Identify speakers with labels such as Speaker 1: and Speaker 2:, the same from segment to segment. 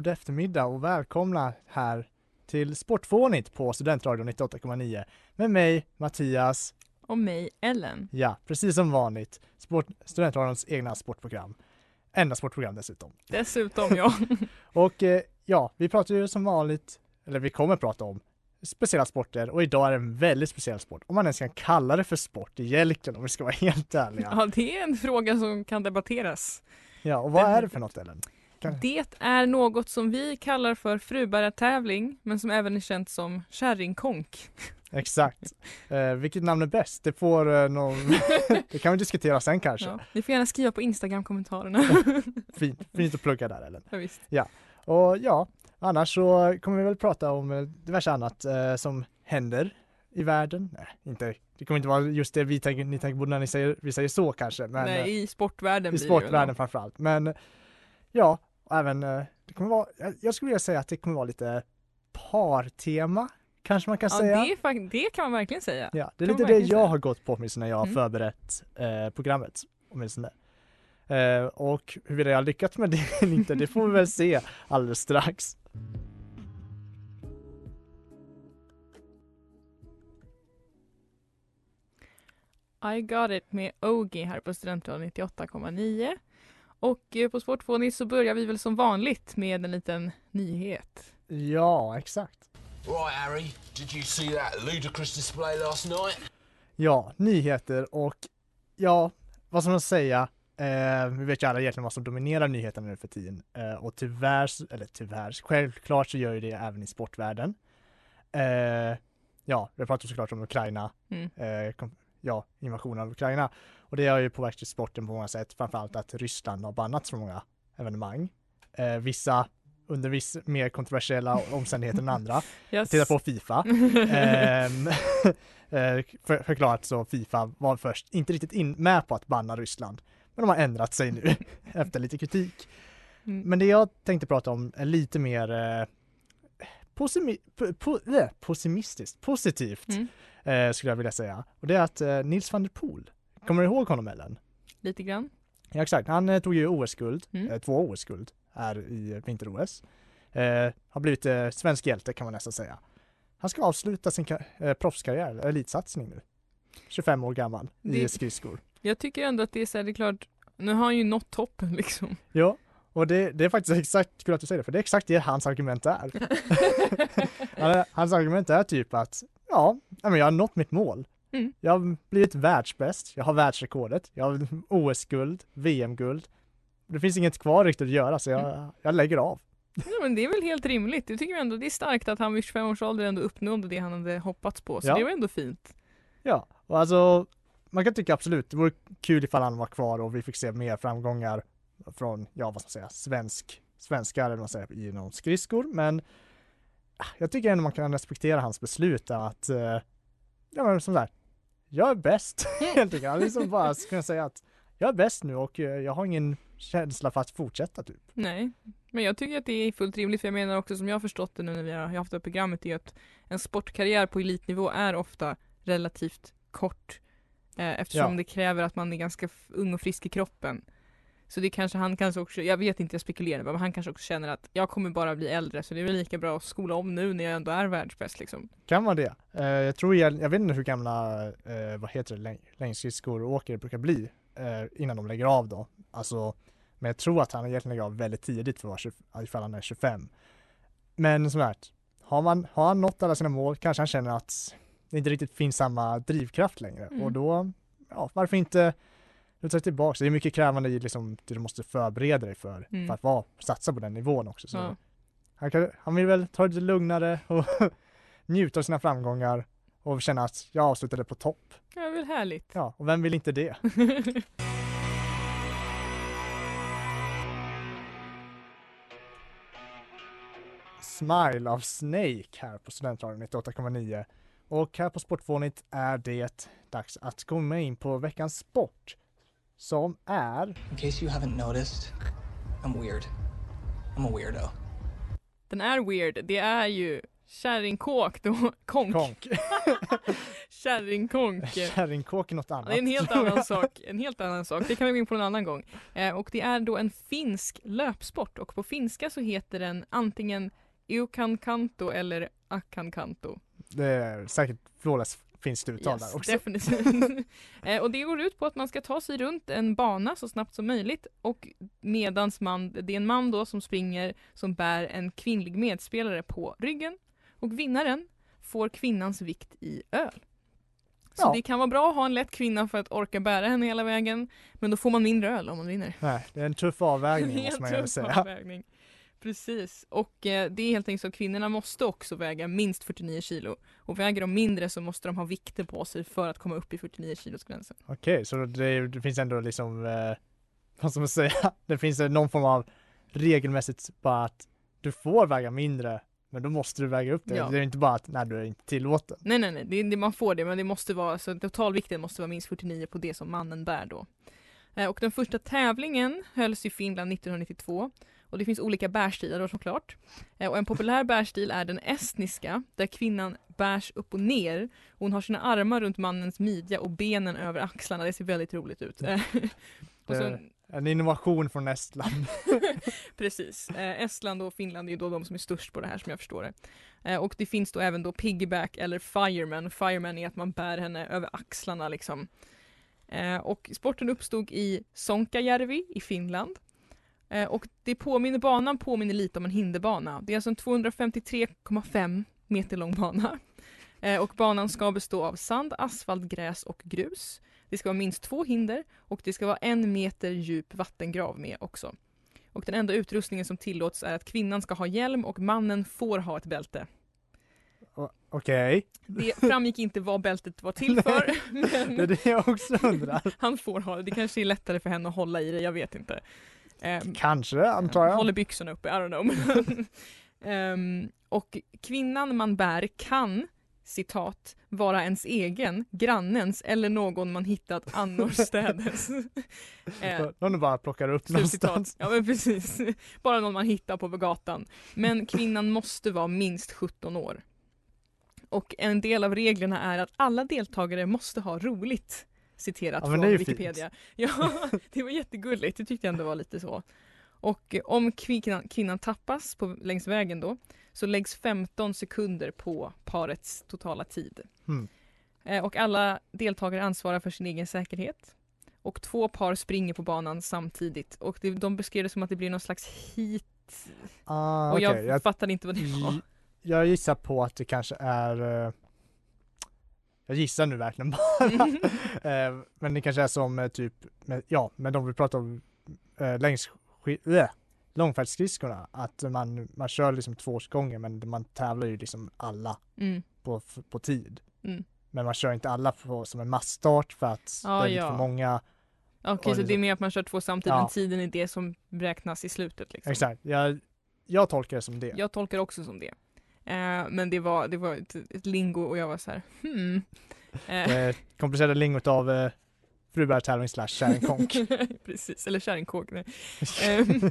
Speaker 1: God eftermiddag och välkomna här till Sportfånigt på Studentradion 98,9 med mig Mattias.
Speaker 2: Och mig, Ellen.
Speaker 1: Ja, precis som vanligt. Sport, Studentradions egna sportprogram. Enda sportprogram dessutom.
Speaker 2: Dessutom, ja.
Speaker 1: och eh, ja, vi pratar ju som vanligt, eller vi kommer prata om speciella sporter och idag är det en väldigt speciell sport. Om man ens kan kalla det för sport egentligen om vi ska vara helt ärliga.
Speaker 2: Ja, det är en fråga som kan debatteras.
Speaker 1: Ja, och vad är det för något Ellen? Kan...
Speaker 2: Det är något som vi kallar för frubärartävling men som även är känt som kärringkonk.
Speaker 1: Exakt. Eh, vilket namn är bäst? Det får eh, någon... det kan vi diskutera sen kanske. Ja,
Speaker 2: ni får gärna skriva på Instagram-kommentarerna.
Speaker 1: fint, fint att plugga där Ellen.
Speaker 2: Ja, visst.
Speaker 1: ja, och ja, annars så kommer vi väl prata om eh, diverse annat eh, som händer i världen. Nej, inte, det kommer inte vara just det vi tänker, ni tänker på när ni säger, vi säger så kanske. Men,
Speaker 2: Nej, i sportvärlden
Speaker 1: I sportvärlden framförallt. Men ja, och även, eh, det kommer vara, jag skulle vilja säga att det kommer vara lite partema Kanske man kan
Speaker 2: ja,
Speaker 1: säga.
Speaker 2: Det, det kan man verkligen säga.
Speaker 1: Ja, det är lite det jag säga. har gått på åtminstone när jag har mm. förberett eh, programmet. Åtminstone. Eh, och huruvida jag har lyckats med det eller inte, det får vi väl se alldeles strax.
Speaker 2: I got it med Ogi här på Studentradion 98,9. Och eh, på Sportfånigt så börjar vi väl som vanligt med en liten nyhet.
Speaker 1: Ja, exakt.
Speaker 3: Right Harry, did you see that ludicrous display last night?
Speaker 1: Ja, nyheter och ja, vad ska man säga? Eh, vi vet ju alla egentligen vad som dominerar nyheterna nu för tiden eh, och tyvärr, eller tyvärr, självklart så gör ju det även i sportvärlden. Eh, ja, vi pratar såklart om Ukraina, mm. Ja, invasionen av Ukraina. Och det har ju påverkat sporten på många sätt, framförallt att Ryssland har bannat så många evenemang. Eh, vissa under viss mer kontroversiella omständigheter än andra. Yes. Titta på Fifa. Ehm, eh, för, förklarat så Fifa var först inte riktigt in, med på att banna Ryssland. Men de har ändrat sig nu efter lite kritik. Mm. Men det jag tänkte prata om är lite mer eh, posimi, po, po, äh, pessimistiskt, positivt mm. eh, skulle jag vilja säga. Och det är att eh, Nils van der Poel, kommer du ihåg honom Ellen?
Speaker 2: Lite grann.
Speaker 1: Ja exakt, han eh, tog ju OS-guld, mm. Eh, två OS-guld är i vinter-OS. Eh, har blivit svensk hjälte kan man nästan säga. Han ska avsluta sin proffskarriär, elitsatsning nu. 25 år gammal det, i skridskor.
Speaker 2: Jag tycker ändå att det är så här, det är klart, nu har han ju nått toppen liksom.
Speaker 1: Ja, och det, det är faktiskt exakt, kul att du säger det, för det är exakt det hans argument är. hans argument är typ att, ja, jag har nått mitt mål. Mm. Jag har blivit världsbäst, jag har världsrekordet, jag har OS-guld, VM-guld. Det finns inget kvar riktigt att göra så jag, mm. jag lägger av.
Speaker 2: Ja, men det är väl helt rimligt. Jag tycker ändå det är starkt att han vid 25 års ålder ändå uppnådde det han hade hoppats på. Så ja. det var ändå fint.
Speaker 1: Ja, och alltså man kan tycka absolut, det vore kul ifall han var kvar och vi fick se mer framgångar från, ja vad ska man säga, svensk, svenskar eller vad man säger, inom skridskor. Men ah, jag tycker ändå man kan respektera hans beslut att, eh, ja men som sagt, jag är bäst helt enkelt. Han liksom bara kunna säga att jag är bäst nu och eh, jag har ingen känsla för att fortsätta typ.
Speaker 2: Nej, men jag tycker att det är fullt rimligt för jag menar också som jag har förstått det nu när vi har haft det programmet är att en sportkarriär på elitnivå är ofta relativt kort Eh, eftersom
Speaker 1: Ja.
Speaker 2: det kräver att man är ganska ung och frisk i kroppen. Så det kanske han kanske också, jag vet inte, jag spekulerar men han kanske också känner att jag kommer bara bli äldre så det är väl lika bra att skola om nu när jag ändå är världsbäst liksom.
Speaker 1: Kan vara det. Eh, jag tror, jag, jag vet inte hur gamla, eh, vad heter det, läng- längdskridskor och åkare brukar bli eh, innan de lägger av då. Alltså, men jag tror att han egentligen lägger av väldigt tidigt för att vara 20, ifall han är 25. Men som sagt, har, man, har han nått alla sina mål kanske han känner att det inte riktigt finns samma drivkraft längre
Speaker 2: Mm.
Speaker 1: och då, ja varför inte luta sig tillbaka. Det är mycket krävande i liksom det du måste förbereda dig för,
Speaker 2: Mm.
Speaker 1: för att vara, satsa på den nivån också. Så
Speaker 2: Ja.
Speaker 1: han, kan, han vill väl ta det lite lugnare och njuta av sina framgångar och känna att jag avslutade på topp.
Speaker 2: Det är väl härligt.
Speaker 1: Ja, och vem vill inte det? Smile av Snake här på Studentradion 98,9 och här på Sportfånigt är det dags att komma in på veckans sport som är
Speaker 4: In case you haven't noticed, I'm weird. I'm a weirdo.
Speaker 2: Den är weird, det är ju kärringkåk då, konk.
Speaker 1: konk.
Speaker 2: Kärringkonk.
Speaker 1: Kärringkåk är något annat.
Speaker 2: Det är en helt annan sak, en helt annan sak. Det kan vi gå in på en annan gång. Eh, och det är då en finsk löpsport och på finska så heter den antingen Eukankanto eller Akankanto.
Speaker 1: Det är säkert flawless finskt uttal där också.
Speaker 2: definitivt. eh, och det går ut på att man ska ta sig runt en bana så snabbt som möjligt och medans man, det är en man då som springer som bär en kvinnlig medspelare på ryggen och vinnaren får kvinnans vikt i öl. Så
Speaker 1: Ja.
Speaker 2: det kan vara bra att ha en lätt kvinna för att orka bära henne hela vägen men då får man mindre öl om man vinner.
Speaker 1: Nej, det är en tuff avvägning måste man ju säga.
Speaker 2: avvägning. Precis, och eh, det är helt enkelt så att kvinnorna måste också väga minst 49 kilo och väger de mindre så måste de ha vikter på sig för att komma upp i 49 kilos gränsen.
Speaker 1: Okej, så det, det finns ändå liksom, eh, vad ska man säga, det finns någon form av regelmässigt bara att du får väga mindre, men då måste du väga upp det.
Speaker 2: Ja.
Speaker 1: Det är inte bara att, nej du är inte tillåten.
Speaker 2: Nej nej nej, det, det, man får det men det måste vara, så totalvikten måste vara minst 49 på det som mannen bär då. Eh, och den första tävlingen hölls i Finland 1992 och det finns olika bärstilar då såklart. Eh, och en populär bärstil är den estniska där kvinnan bärs upp och ner. Hon har sina armar runt mannens midja och benen över axlarna, det ser väldigt roligt ut. Eh, så,
Speaker 1: En innovation från Estland.
Speaker 2: Precis. Eh, Estland och Finland är ju då de som är störst på det här som jag förstår det. Eh, och det finns då även då piggyback eller fireman. Fireman är att man bär henne över axlarna liksom. Eh, och sporten uppstod i Sonkajärvi i Finland. Eh, och det påminner, banan påminner lite om en hinderbana. Det är alltså en 253,5 meter lång bana. Eh, och banan ska bestå av sand, asfalt, gräs och grus. Det ska vara minst två hinder och det ska vara en meter djup vattengrav med också. Och den enda utrustningen som tillåts är att kvinnan ska ha hjälm och mannen får ha ett bälte.
Speaker 1: Okej,
Speaker 2: Det framgick inte vad bältet var till för,
Speaker 1: det är
Speaker 2: men
Speaker 1: det jag också undrar.
Speaker 2: han får ha det. Det kanske är lättare för henne att hålla i det, jag vet inte. Ehm,
Speaker 1: Kanske, antar jag.
Speaker 2: Håller byxorna uppe, I don't know. Ehm, och kvinnan man bär kan, citat, vara ens egen, grannens eller någon man hittat annorstädes. Eh,
Speaker 1: Någon bara plockar upp någonstans.
Speaker 2: Ja men precis. Bara någon man hittar på gatan. Men kvinnan måste vara minst 17 år. Och en del av reglerna är att alla deltagare måste ha roligt. Citerat
Speaker 1: Ja,
Speaker 2: från Wikipedia. Ja, det var jättegulligt. Det tyckte jag ändå var lite så. Och eh, om kvinnan, kvinnan tappas på, längs vägen då så läggs 15 sekunder på parets totala tid.
Speaker 1: Mm.
Speaker 2: Och alla deltagare ansvarar för sin egen säkerhet. Och två par springer på banan samtidigt. Och det, de beskrev det som att det blir någon slags heat.
Speaker 1: Ah,
Speaker 2: och jag,
Speaker 1: jag,
Speaker 2: fattade inte vad det var.
Speaker 1: Jag gissar på att det kanske är eh, jag gissar nu verkligen bara. Eh, Men det kanske är som eh, typ, med, ja, men de vi pratar om eh, längs äh, långfärdsskridskorna, att man, man kör liksom två gånger men man tävlar ju liksom alla
Speaker 2: Mm.
Speaker 1: på, på tid.
Speaker 2: Mm.
Speaker 1: Men man kör inte alla på, som en massstart för att
Speaker 2: Ja,
Speaker 1: det är lite
Speaker 2: ja.
Speaker 1: för många.
Speaker 2: Okej,
Speaker 1: Och
Speaker 2: så det är
Speaker 1: liksom-
Speaker 2: mer att man kör två samtidigt,
Speaker 1: Ja.
Speaker 2: men tiden är det som räknas i slutet. Liksom.
Speaker 1: Exakt, jag, jag tolkar det som det.
Speaker 2: Jag tolkar också som det. Eh, men det var, det var ett, ett lingo och jag var så här, hmm. Eh,
Speaker 1: komplicerade lingot av eh, frubärtävling slash kärringkonk.
Speaker 2: Precis, eller kärringkåk. Ehm,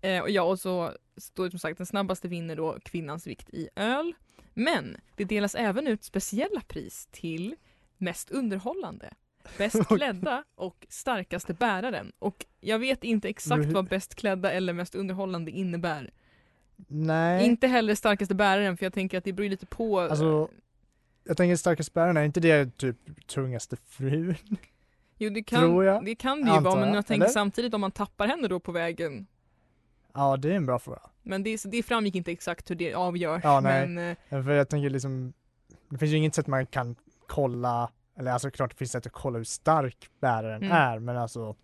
Speaker 2: eh, och ja, och så står det som sagt den snabbaste vinner då kvinnans vikt i öl. Men det delas även ut speciella pris till mest underhållande. bäst klädda och starkaste bäraren. Och jag vet inte exakt vad bäst klädda eller mest underhållande innebär.
Speaker 1: Nej,
Speaker 2: Inte heller starkaste bäraren för jag tänker att det beror lite på.
Speaker 1: alltså jag tänker starkaste bäraren, är inte det typ tungaste frun?
Speaker 2: jo det kan,
Speaker 1: tror jag.
Speaker 2: det, kan det ju vara men
Speaker 1: jag,
Speaker 2: jag tänker
Speaker 1: eller?
Speaker 2: samtidigt om man tappar henne då på vägen.
Speaker 1: Ja, det är en bra fråga.
Speaker 2: Men det, det framgick inte exakt hur det avgörs.
Speaker 1: Ja, nej.
Speaker 2: Men eh,
Speaker 1: För jag tänker liksom, det finns ju inget sätt man kan kolla, eller alltså klart det finns sätt att kolla hur stark bäraren
Speaker 2: Mm.
Speaker 1: är, men alltså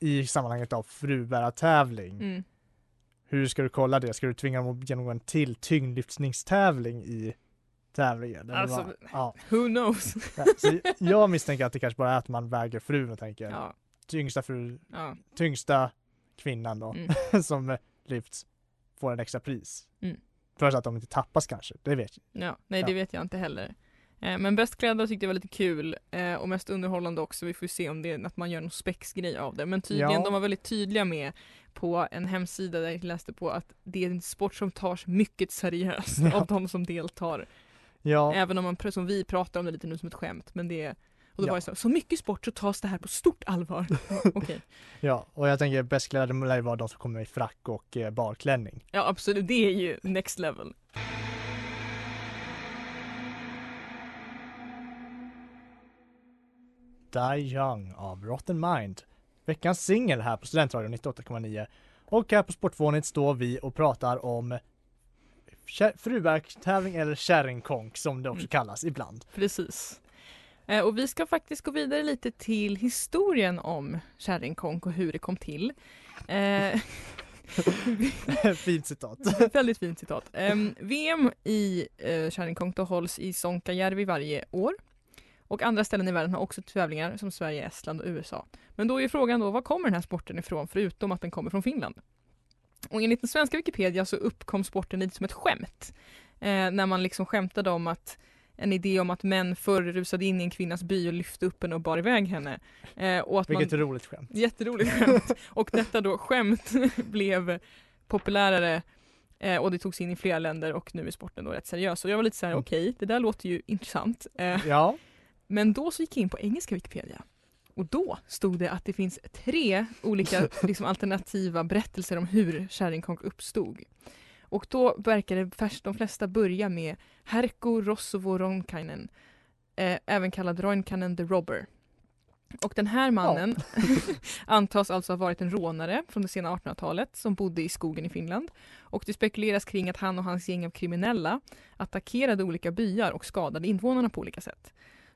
Speaker 1: i sammanhanget av frubärartävling,
Speaker 2: mm.
Speaker 1: Hur ska du kolla det? Ska du tvinga dem att genomgå en till tyngdlyftningstävling i tävlingen?
Speaker 2: Alltså,
Speaker 1: vad? ja.
Speaker 2: who knows?
Speaker 1: Så jag misstänker att det kanske bara är att man väger frun och tänker
Speaker 2: ja,
Speaker 1: tyngsta fru,
Speaker 2: ja.
Speaker 1: tyngsta kvinnan då
Speaker 2: Mm.
Speaker 1: som lyfts får en extra pris.
Speaker 2: Mm.
Speaker 1: För att de inte tappas kanske, det vet jag.
Speaker 2: Ja, nej det vet jag inte heller. Eh, men bäst klädda tyckte jag var lite kul eh, och mest underhållande också. Vi får se om det är att man gör någon spexgrej av det. Men tydligen,
Speaker 1: Ja.
Speaker 2: de var väldigt tydliga med på en hemsida där jag läste på att det är en sport som tas mycket seriöst
Speaker 1: Ja.
Speaker 2: av de som deltar.
Speaker 1: Ja,
Speaker 2: Även om man, som vi pratar om det lite nu som ett skämt. Men det och då
Speaker 1: Ja.
Speaker 2: var det så, så mycket sport så tas det här på stort allvar. Okej.
Speaker 1: ja, och jag tänker bäst klädda lär ju vara de som kommer i frack och eh, barklänning.
Speaker 2: Ja absolut, det är ju next level.
Speaker 1: Die Young av Rotten Mind. Veckans singel här på Studentradion 98,9. Och här på Sportvåningen står vi och pratar om fruverkstävling eller kärringkonk som det också
Speaker 2: Mm.
Speaker 1: kallas ibland.
Speaker 2: Precis. Eh, och vi ska faktiskt gå vidare lite till historien om kärringkonk och hur det kom till. Eh,
Speaker 1: Fint citat.
Speaker 2: väldigt fint citat. VM i eh, kärringkonk hålls i Sonkajärvi varje år. Och andra ställen i världen har också tävlingar som Sverige, Estland och USA. Men då är ju frågan då, var kommer den här sporten ifrån förutom att den kommer från Finland? Och enligt den svenska Wikipedia så uppkom sporten lite som ett skämt. Eh, när man liksom skämtade om att en idé om att män förr rusade in i en kvinnas by och lyfte upp henne och bar iväg henne. Eh, och att man,
Speaker 1: Vilket roligt skämt.
Speaker 2: Jätteroligt skämt. Och detta då skämt blev populärare eh, och det togs in i flera länder och nu är sporten då rätt seriös. Och jag var lite så här:
Speaker 1: Mm.
Speaker 2: okej, det där låter ju intressant. Eh,
Speaker 1: Ja,
Speaker 2: men då så gick jag in på engelska Wikipedia. Och då stod det att det finns tre olika liksom, alternativa berättelser om hur kärringkonk uppstod. Och då färs- de flesta börja med Herkko Rossovo Ronkainen, eh, även kallad Roinkanen the Robber. Och den här mannen antas alltså ha varit en rånare från det sena 1800-talet som bodde i skogen i Finland. Och det spekuleras kring att han och hans gäng av kriminella attackerade olika byar och skadade invånarna på olika sätt.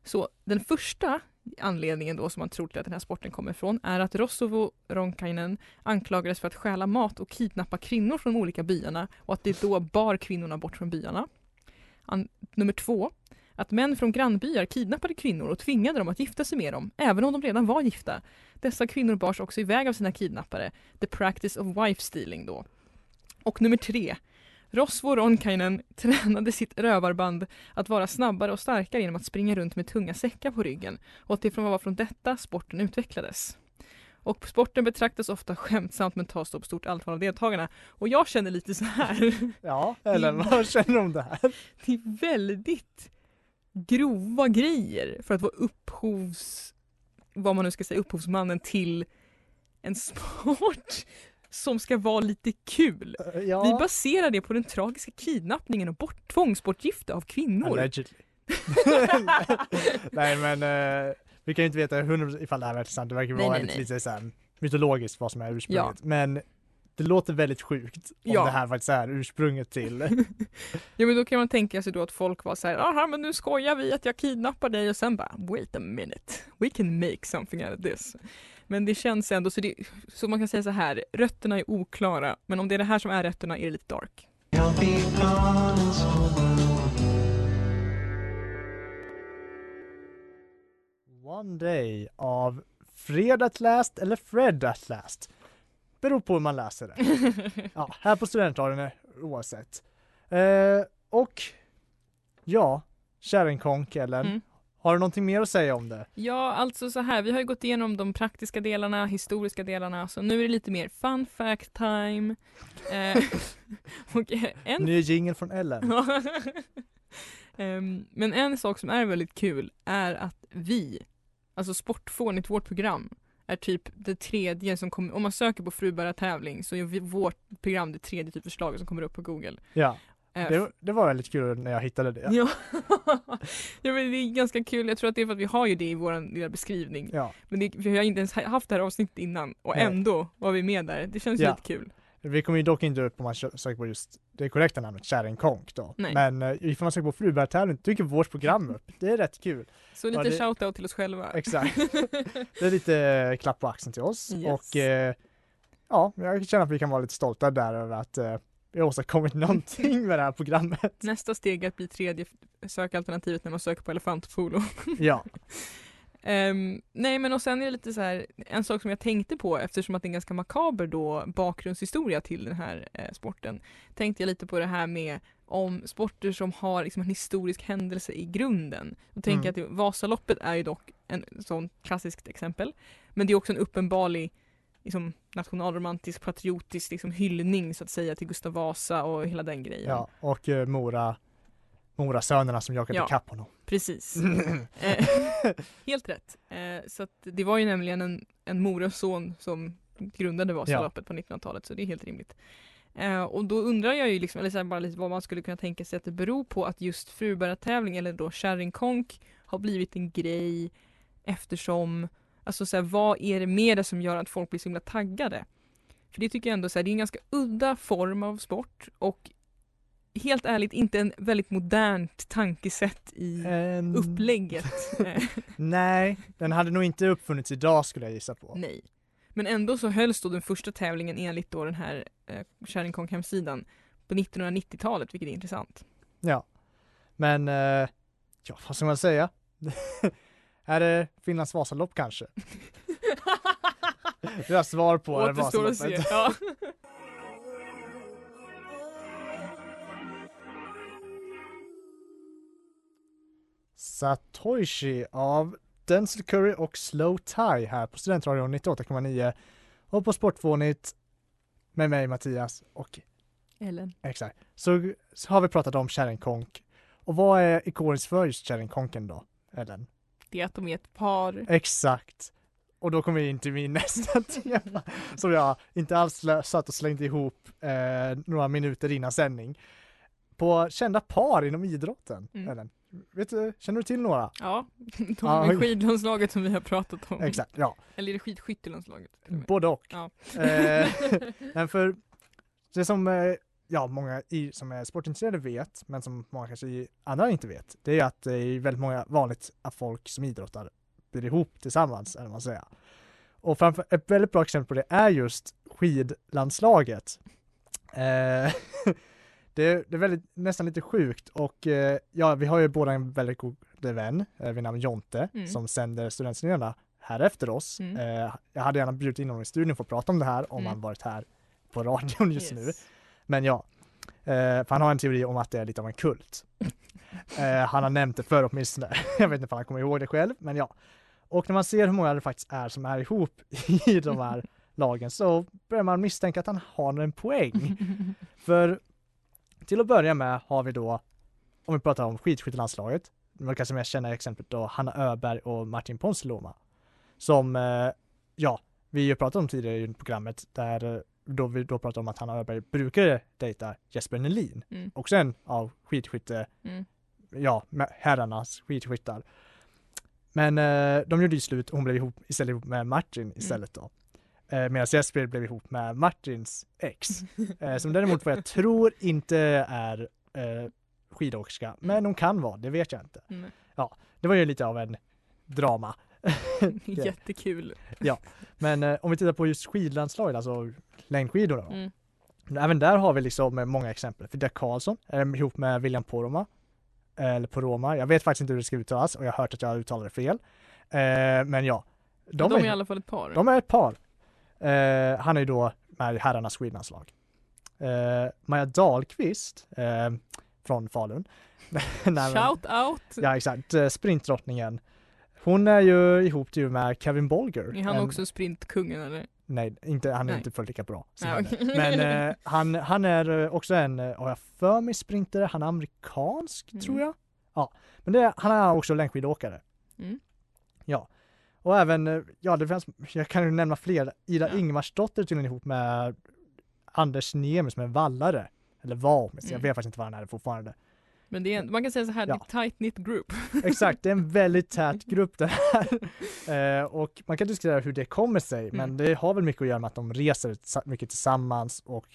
Speaker 2: Så den första anledningen då som man tror till att den här sporten kommer ifrån är att Rossovo Ronkainen anklagades för att stjäla mat och kidnappa kvinnor från de olika byarna och att det då bar kvinnorna bort från byarna. An- nummer två, att män från grannbyar kidnappade kvinnor och tvingade dem att gifta sig med dem, även om de redan var gifta. Dessa kvinnor bars också iväg av sina kidnappare, the practice of wife stealing då. Och nummer tre, Rosvo Ronkainen tränade sitt rövarband att vara snabbare och starkare genom att springa runt med tunga säckar på ryggen och att det var från detta sporten utvecklades. Och sporten betraktas ofta skämtsamt men tas då på stort allvar av deltagarna. Och jag känner lite så här.
Speaker 1: ja, eller vad känner du om det här?
Speaker 2: det är väldigt grova grejer för att vara upphovs... vad man nu ska säga, upphovsmannen till en sport som ska vara lite kul.
Speaker 1: Ja,
Speaker 2: Vi baserar det på den tragiska kidnappningen och bort, tvångsbortgifte av kvinnor.
Speaker 1: allegedly. Nej men eh, vi kan ju inte veta 100% ifall det här är sant, det verkar
Speaker 2: Nej,
Speaker 1: vara
Speaker 2: nej,
Speaker 1: lite,
Speaker 2: nej.
Speaker 1: lite så här mytologiskt vad som är ursprunget. Men det låter väldigt sjukt om
Speaker 2: Ja.
Speaker 1: det här faktiskt är ursprunget till
Speaker 2: Ja men då kan man tänka sig då att folk var så här, aha men nu skojar vi att jag kidnappar dig och sen bara wait a minute, we can make something out of this. Men det känns ändå, så, det, så man kan säga så här, rötterna är oklara, men om det är det här som är rötterna är det lite dark.
Speaker 1: One Day av Fred at Last eller Fred at Last. Beror på hur man läser det. Ja, här på studentradion oavsett. Eh, och ja, kärringkonk eller
Speaker 2: Mm.
Speaker 1: Har du någonting mer att säga om det?
Speaker 2: Ja, alltså så här, vi har ju gått igenom de praktiska delarna, historiska delarna, så nu är det lite mer fun fact time. Eh, och en
Speaker 1: Ny jingel från Ellen.
Speaker 2: Ehm, men en sak som är väldigt kul är att vi alltså Sportfånigt, vårt program, är typ det tredje som kommer, om man söker på frubärartävling så är vårt program det tredje typ förslaget som kommer upp på google.
Speaker 1: Ja, det, det var väldigt kul när jag hittade det.
Speaker 2: Ja. ja men det är ganska kul, jag tror att det är för att vi har ju det i vår lilla beskrivning.
Speaker 1: Ja,
Speaker 2: Men det, vi har inte ens haft det här avsnittet innan och ändå var vi med där. Det känns
Speaker 1: Ja.
Speaker 2: lite kul.
Speaker 1: vi kommer ju dock inte upp om man söker på just det korrekta namnet, Kärringkonk då.
Speaker 2: Nej.
Speaker 1: Men eh, ifall man söker på frubärtävling dyker vårt program upp. Det är rätt kul.
Speaker 2: Så lite
Speaker 1: Ja, det-
Speaker 2: shoutout till oss själva.
Speaker 1: Exakt. Det är lite eh, klapp på axeln till oss
Speaker 2: Yes.
Speaker 1: och eh, ja, jag känner att vi kan vara lite stolta där över att eh, vi har åstadkommit någonting med det här programmet.
Speaker 2: Nästa steg är att bli tredje sökalternativet när man söker på elefantpolo.
Speaker 1: Ja,
Speaker 2: Ehm, nej men och sen är det lite så här, en sak som jag tänkte på eftersom att det är en ganska makaber då bakgrundshistoria till den här eh, sporten. Tänkte jag lite på det här med om sporter som har liksom en historisk händelse i grunden. Då tänker
Speaker 1: Mm.
Speaker 2: jag att Vasaloppet är ju dock en sån klassiskt exempel. Men det är också en uppenbarlig liksom, nationalromantisk, patriotisk liksom, hyllning så att säga till Gustav Vasa och hela den grejen.
Speaker 1: ja. och eh, Mora, Mora-sönerna som jagade
Speaker 2: Ja.
Speaker 1: ikapp honom.
Speaker 2: Precis. Eh, helt rätt. Eh, så att det var ju nämligen en, en Morason som grundade Vasaloppet på 1900-talet så det är helt rimligt. Eh, och då undrar jag ju liksom, eller så bara lite vad man skulle kunna tänka sig att det beror på att just frubärartävling eller då kärringkonk har blivit en grej eftersom, alltså så här, vad är det med det som gör att folk blir så himla taggade? För det tycker jag ändå så här, det är en ganska udda form av sport och helt ärligt inte en väldigt modernt tankesätt i
Speaker 1: En-
Speaker 2: upplägget.
Speaker 1: Nej, den hade nog inte uppfunnits idag skulle jag gissa på.
Speaker 2: Nej. Men ändå så hölls då den första tävlingen enligt då den här eh, Kärringkonk hemsidan på 1990-talet, vilket är intressant.
Speaker 1: Ja, men eh, ja, vad ska man säga? är det Finlands Vasalopp kanske? Vi har svar på det. Vasaloppet.
Speaker 2: Ja.
Speaker 1: Satoshi av Denzel Curry och Slow Tie här på Studentradion 98,9 och på Sportfånigt med mig Mattias och
Speaker 2: Ellen.
Speaker 1: exakt så, så har vi pratat om kärringkonk och vad är ikoniskt för just kärringkonken då? Ellen?
Speaker 2: Det är att de är ett par.
Speaker 1: Exakt. Och då kommer vi in till min nästa tema som jag inte alls satt och slängde ihop eh, några minuter innan sändning. På kända par inom idrotten.
Speaker 2: Mm.
Speaker 1: Ellen. Vet du, känner du till några?
Speaker 2: Ja, de
Speaker 1: Ja, oj.
Speaker 2: skidlandslaget som vi har pratat om.
Speaker 1: Exakt, ja.
Speaker 2: Eller är det skidskyttelandslaget?
Speaker 1: Både och.
Speaker 2: Ja.
Speaker 1: Eh, för det som eh, ja, många i, som är sportintresserade vet, men som många kanske andra inte vet, det är att det är väldigt många vanligt att folk som idrottar blir ihop tillsammans, eller man säger. Och framför, ett väldigt bra exempel på det är just skidlandslaget. Eh, det, är, det är väldigt, nästan lite sjukt och eh, ja, vi har ju båda en väldigt god vän eh, vid namn Jonte
Speaker 2: Mm.
Speaker 1: som sänder Studentnyheterna här efter oss.
Speaker 2: Mm.
Speaker 1: Eh, jag hade gärna bjudit in honom i studion för att prata om det här om
Speaker 2: Mm.
Speaker 1: han varit här på radion just nu. Men ja, eh, för han har en teori om att det är lite av en kult. eh, han har nämnt det förr åtminstone. jag vet inte om han kommer ihåg det själv, men ja. Och när man ser hur många det faktiskt är som är ihop i de här lagen så börjar man misstänka att han har en poäng. För till att börja med har vi då, om vi pratar om skidskyttelandslaget, man kanske mest känner exemplet då Hanna Öberg och Martin Ponsiluoma. Som, eh, ja, vi har ju pratat om tidigare i programmet där då vi då pratade om att Hanna Öberg brukade dejta Jesper Nelin,
Speaker 2: Mm.
Speaker 1: också en av skidskytte,
Speaker 2: Mm.
Speaker 1: ja, herrarnas skidskyttar. Men eh, de gjorde ju slut och hon blev ihop, istället ihop med Martin istället då. Eh, Medan Jesper blev ihop med Martins ex. Eh, som däremot vad jag tror inte är eh, skidåkerska, men hon kan vara, det vet jag inte.
Speaker 2: Mm.
Speaker 1: Det var ju lite av en drama.
Speaker 2: Jättekul.
Speaker 1: Men eh, om vi tittar på just skidlandslaget, alltså längdskidor då.
Speaker 2: Mm.
Speaker 1: Även där har vi liksom eh, många exempel. Frida Karlsson är ihop med William Poromaa. Eller Poroma, jag vet faktiskt inte hur det ska uttalas och jag har hört att jag uttalar det fel. Eh, men ja.
Speaker 2: De,
Speaker 1: De,
Speaker 2: är
Speaker 1: är,
Speaker 2: i alla fall ett par.
Speaker 1: de är ett par. Eh, han är ju då med i herrarnas skidlandslag. Eh, Maja Dahlqvist eh, från Falun.
Speaker 2: Shout out!
Speaker 1: Ja exakt, eh, sprintdrottningen. Hon är ju ihop ju med Kevin Bolger.
Speaker 2: Är han
Speaker 1: En-
Speaker 2: också sprintkungen eller?
Speaker 1: Nej, inte, han är
Speaker 2: Nej.
Speaker 1: inte fullt lika bra henne.
Speaker 2: okej.
Speaker 1: Men eh, han, han är eh, också en, eh, har jag för mig, sprintare. Han är amerikansk
Speaker 2: Mm.
Speaker 1: tror jag. Ja, men det, han är också längdskidåkare.
Speaker 2: Mm.
Speaker 1: Ja, Och även, eh, ja det finns, jag kan ju nämna fler, Ida
Speaker 2: Ja.
Speaker 1: Ingmarsdotter är tydligen ihop med Anders Niemi som är vallare. Eller var, mm. jag vet faktiskt inte vad han är fortfarande.
Speaker 2: Men det är, en- man kan säga så här,
Speaker 1: Ja.
Speaker 2: det är tight knit group.
Speaker 1: Exakt, det är en väldigt tät grupp det här. Eh, och man kan diskutera hur det kommer sig, men
Speaker 2: Mm.
Speaker 1: det har väl mycket att göra med att de reser mycket tillsammans och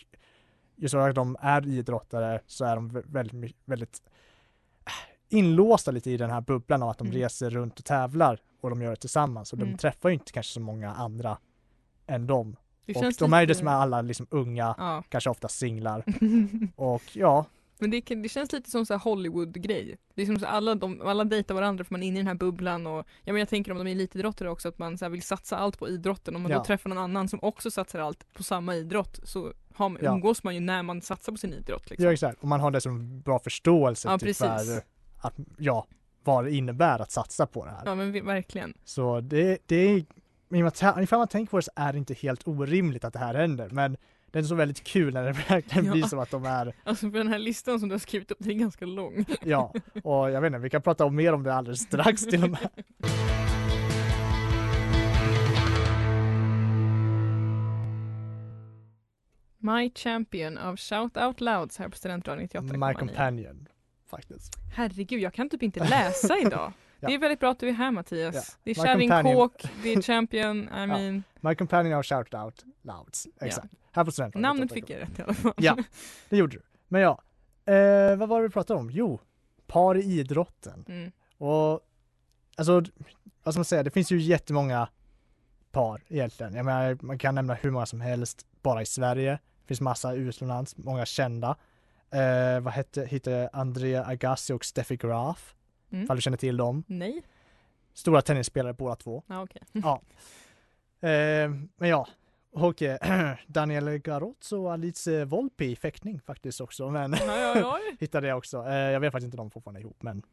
Speaker 1: just för att de är idrottare så är de vä- väldigt, väldigt eh, inlåsta lite i den här bubblan av att de
Speaker 2: Mm.
Speaker 1: reser runt och tävlar och de gör det tillsammans och de
Speaker 2: Mm.
Speaker 1: träffar ju inte kanske så många andra än dem.
Speaker 2: Det
Speaker 1: och de är ju det som är alla liksom unga,
Speaker 2: Ja.
Speaker 1: kanske ofta singlar och ja,
Speaker 2: Men det, det känns lite som så Hollywood-grej. Det är som så alla, de, alla dejtar varandra för man är inne i den här bubblan och ja, men jag tänker om de är elitidrottare också att man så vill satsa allt på idrotten. Om man
Speaker 1: Ja.
Speaker 2: då träffar någon annan som också satsar allt på samma idrott så har, man-
Speaker 1: Ja.
Speaker 2: umgås man ju när man satsar på sin idrott. Liksom.
Speaker 1: ja exakt, och man har det som bra förståelse
Speaker 2: Ja,
Speaker 1: typ, för att, ja, vad det innebär att satsa på det här.
Speaker 2: Ja men verkligen.
Speaker 1: Så det, det är, ifall man tänker på det så är det inte helt orimligt att det här händer, men det är så väldigt kul när det verkligen
Speaker 2: Ja.
Speaker 1: blir som att de är,
Speaker 2: Alltså för den här listan som du har skrivit upp, den är ganska lång.
Speaker 1: ja, och jag vet inte, vi kan prata om mer om det alldeles strax till och med.
Speaker 2: My Champion av Shout Out Louds här på Studentradion 98,9.
Speaker 1: My companion, faktiskt.
Speaker 2: Herregud, jag kan typ inte läsa idag.
Speaker 1: Ja.
Speaker 2: Det är väldigt bra att du är här Mattias.
Speaker 1: Ja.
Speaker 2: Det är
Speaker 1: My
Speaker 2: kärringkåk, det är Champion, I mean,
Speaker 1: My companion of shout out louds, exakt. Här på studenten.
Speaker 2: namnet fick jag rätt i alla fall.
Speaker 1: Ja, det gjorde du. Men ja, eh, vad var det vi pratade om? Jo, par i idrotten.
Speaker 2: Mm.
Speaker 1: Och alltså, vad ska man säga, det finns ju jättemånga par egentligen. Jag menar, man kan nämna hur många som helst bara i Sverige. Det finns massa utomlands, många kända. Eh, vad hette, hette Andrea Agassi och Steffi Graf,
Speaker 2: Mm.
Speaker 1: ifall du känner till dem.
Speaker 2: Nej?
Speaker 1: Stora tennisspelare båda två.
Speaker 2: Ja okej.
Speaker 1: Eh, men ja, och eh, Daniel Garozzo och Alice Volpi i fäktning faktiskt också. Men
Speaker 2: Ja, ja, ja.
Speaker 1: hittade jag också. Eh, jag vet faktiskt inte om de fortfarande är ihop, men,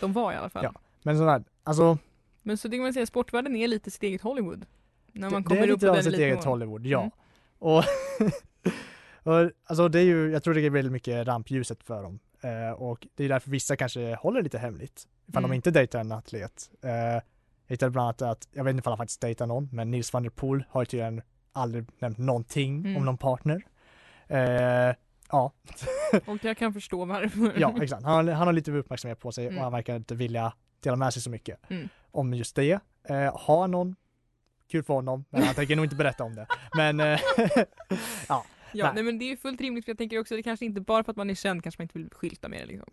Speaker 2: De var i alla fall.
Speaker 1: Ja. men sådär, alltså
Speaker 2: Men så det kan man säga, sportvärlden är lite sitt eget Hollywood. När man
Speaker 1: det,
Speaker 2: kommer
Speaker 1: det är
Speaker 2: upp
Speaker 1: lite av
Speaker 2: den
Speaker 1: sitt eget. Hollywood, ja.
Speaker 2: Mm.
Speaker 1: Och, och alltså det är ju, jag tror det är väldigt mycket rampljuset för dem. Eh, och det är därför vissa kanske håller lite hemligt. Ifall
Speaker 2: Mm.
Speaker 1: de inte dejtar en atlet. Eh, jag hittade bland annat att, jag vet inte ifall han faktiskt dejtar någon, men Nils van der Poel har tydligen aldrig nämnt någonting
Speaker 2: Mm.
Speaker 1: om någon partner. Eh, ja,
Speaker 2: Och jag kan förstå varför.
Speaker 1: ja exakt. Han, han har lite uppmärksamhet på sig
Speaker 2: Mm.
Speaker 1: och han verkar inte vilja dela med sig så mycket
Speaker 2: Mm.
Speaker 1: om just det. Eh, har någon, kul för honom, men han tänker nog inte berätta om det. Men eh,
Speaker 2: Ja,
Speaker 1: Nej.
Speaker 2: nej. men det är ju fullt rimligt för jag tänker också det kanske inte bara för att man är känd kanske man inte vill skylta med det liksom.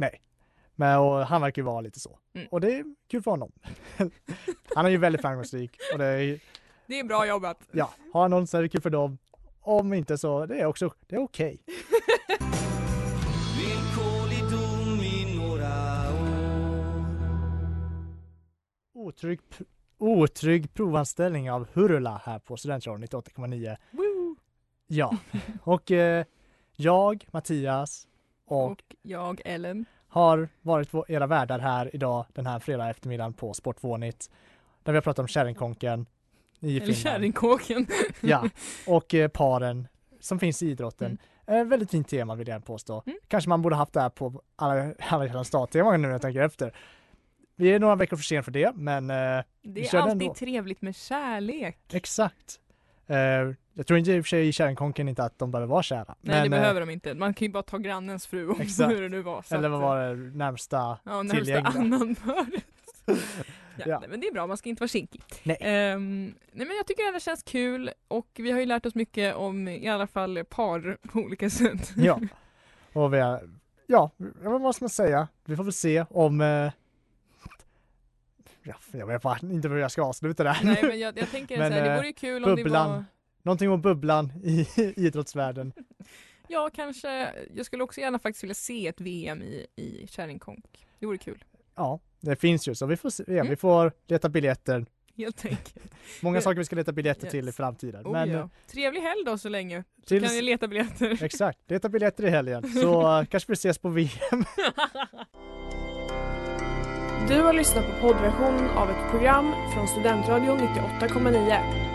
Speaker 1: Men och han verkar ju vara lite så.
Speaker 2: Mm.
Speaker 1: Och det är kul för honom. han är ju väldigt framgångsrik och det är,
Speaker 2: Det är bra jobbat.
Speaker 1: ja, har han någon så är det kul för dem. Om inte så, det är också, det är okej.
Speaker 5: År
Speaker 1: Otrygg, otrygg provanställning av Hurula här på Studentradion 98,9. Ja, och eh, jag, Mattias och,
Speaker 2: Och jag, Ellen.
Speaker 1: har varit era värdar här idag den här fredag eftermiddagen på Sportvånigt. Där vi har pratat om kärringkonken i
Speaker 2: Eller
Speaker 1: Finland.
Speaker 2: kärringkåken.
Speaker 1: Ja, och eh, paren som finns i idrotten.
Speaker 2: Mm.
Speaker 1: Eh, väldigt fint tema vill jag påstå.
Speaker 2: Mm.
Speaker 1: Kanske man borde haft det här på alla, alla hjärtans dag-tema nu när jag tänker efter. Vi är några veckor för sent för det, men eh,
Speaker 2: Det är alltid
Speaker 1: då.
Speaker 2: trevligt med kärlek.
Speaker 1: exakt. Eh, jag tror inte i och för sig i kärringkonken inte att de behöver vara kära.
Speaker 2: Nej det
Speaker 1: men, eh,
Speaker 2: behöver de inte. Man kan ju bara ta grannens fru om
Speaker 1: Exakt.
Speaker 2: hur det nu var.
Speaker 1: Eller vad var det närmsta?
Speaker 2: Ja, närmsta
Speaker 1: tillgängliga?
Speaker 2: annan för. Ja,
Speaker 1: Ja.
Speaker 2: Nej, men det är bra, man ska inte vara kinkig.
Speaker 1: Nej.
Speaker 2: Ehm, nej men jag tycker det känns kul och vi har ju lärt oss mycket om i alla fall par på olika sätt.
Speaker 1: Ja. Och vi har, ja, vad ska man säga? Vi får väl se om eh, Ja, jag vet bara inte hur jag ska avsluta det här.
Speaker 2: Nej men jag, jag tänker
Speaker 1: Men,
Speaker 2: så här, det
Speaker 1: eh,
Speaker 2: vore ju kul om det
Speaker 1: bubblan.
Speaker 2: var
Speaker 1: Någonting om bubblan i idrottsvärlden.
Speaker 2: Ja kanske, jag skulle också gärna faktiskt vilja se ett VM i, i kärringkonk. Det vore kul,
Speaker 1: Ja, det finns ju så vi får se,
Speaker 2: Mm.
Speaker 1: vi får leta biljetter.
Speaker 2: helt enkelt.
Speaker 1: Många saker vi ska leta biljetter till i
Speaker 2: Yes.
Speaker 1: framtiden.
Speaker 2: Oh,
Speaker 1: Men
Speaker 2: ja.
Speaker 1: eh,
Speaker 2: Trevlig helg då så länge, så
Speaker 1: tills,
Speaker 2: kan ni leta biljetter.
Speaker 1: exakt, leta biljetter i helgen. Så eh, kanske vi ses på VM.
Speaker 6: Du har lyssnat på poddversion av ett program från Studentradion 98,9.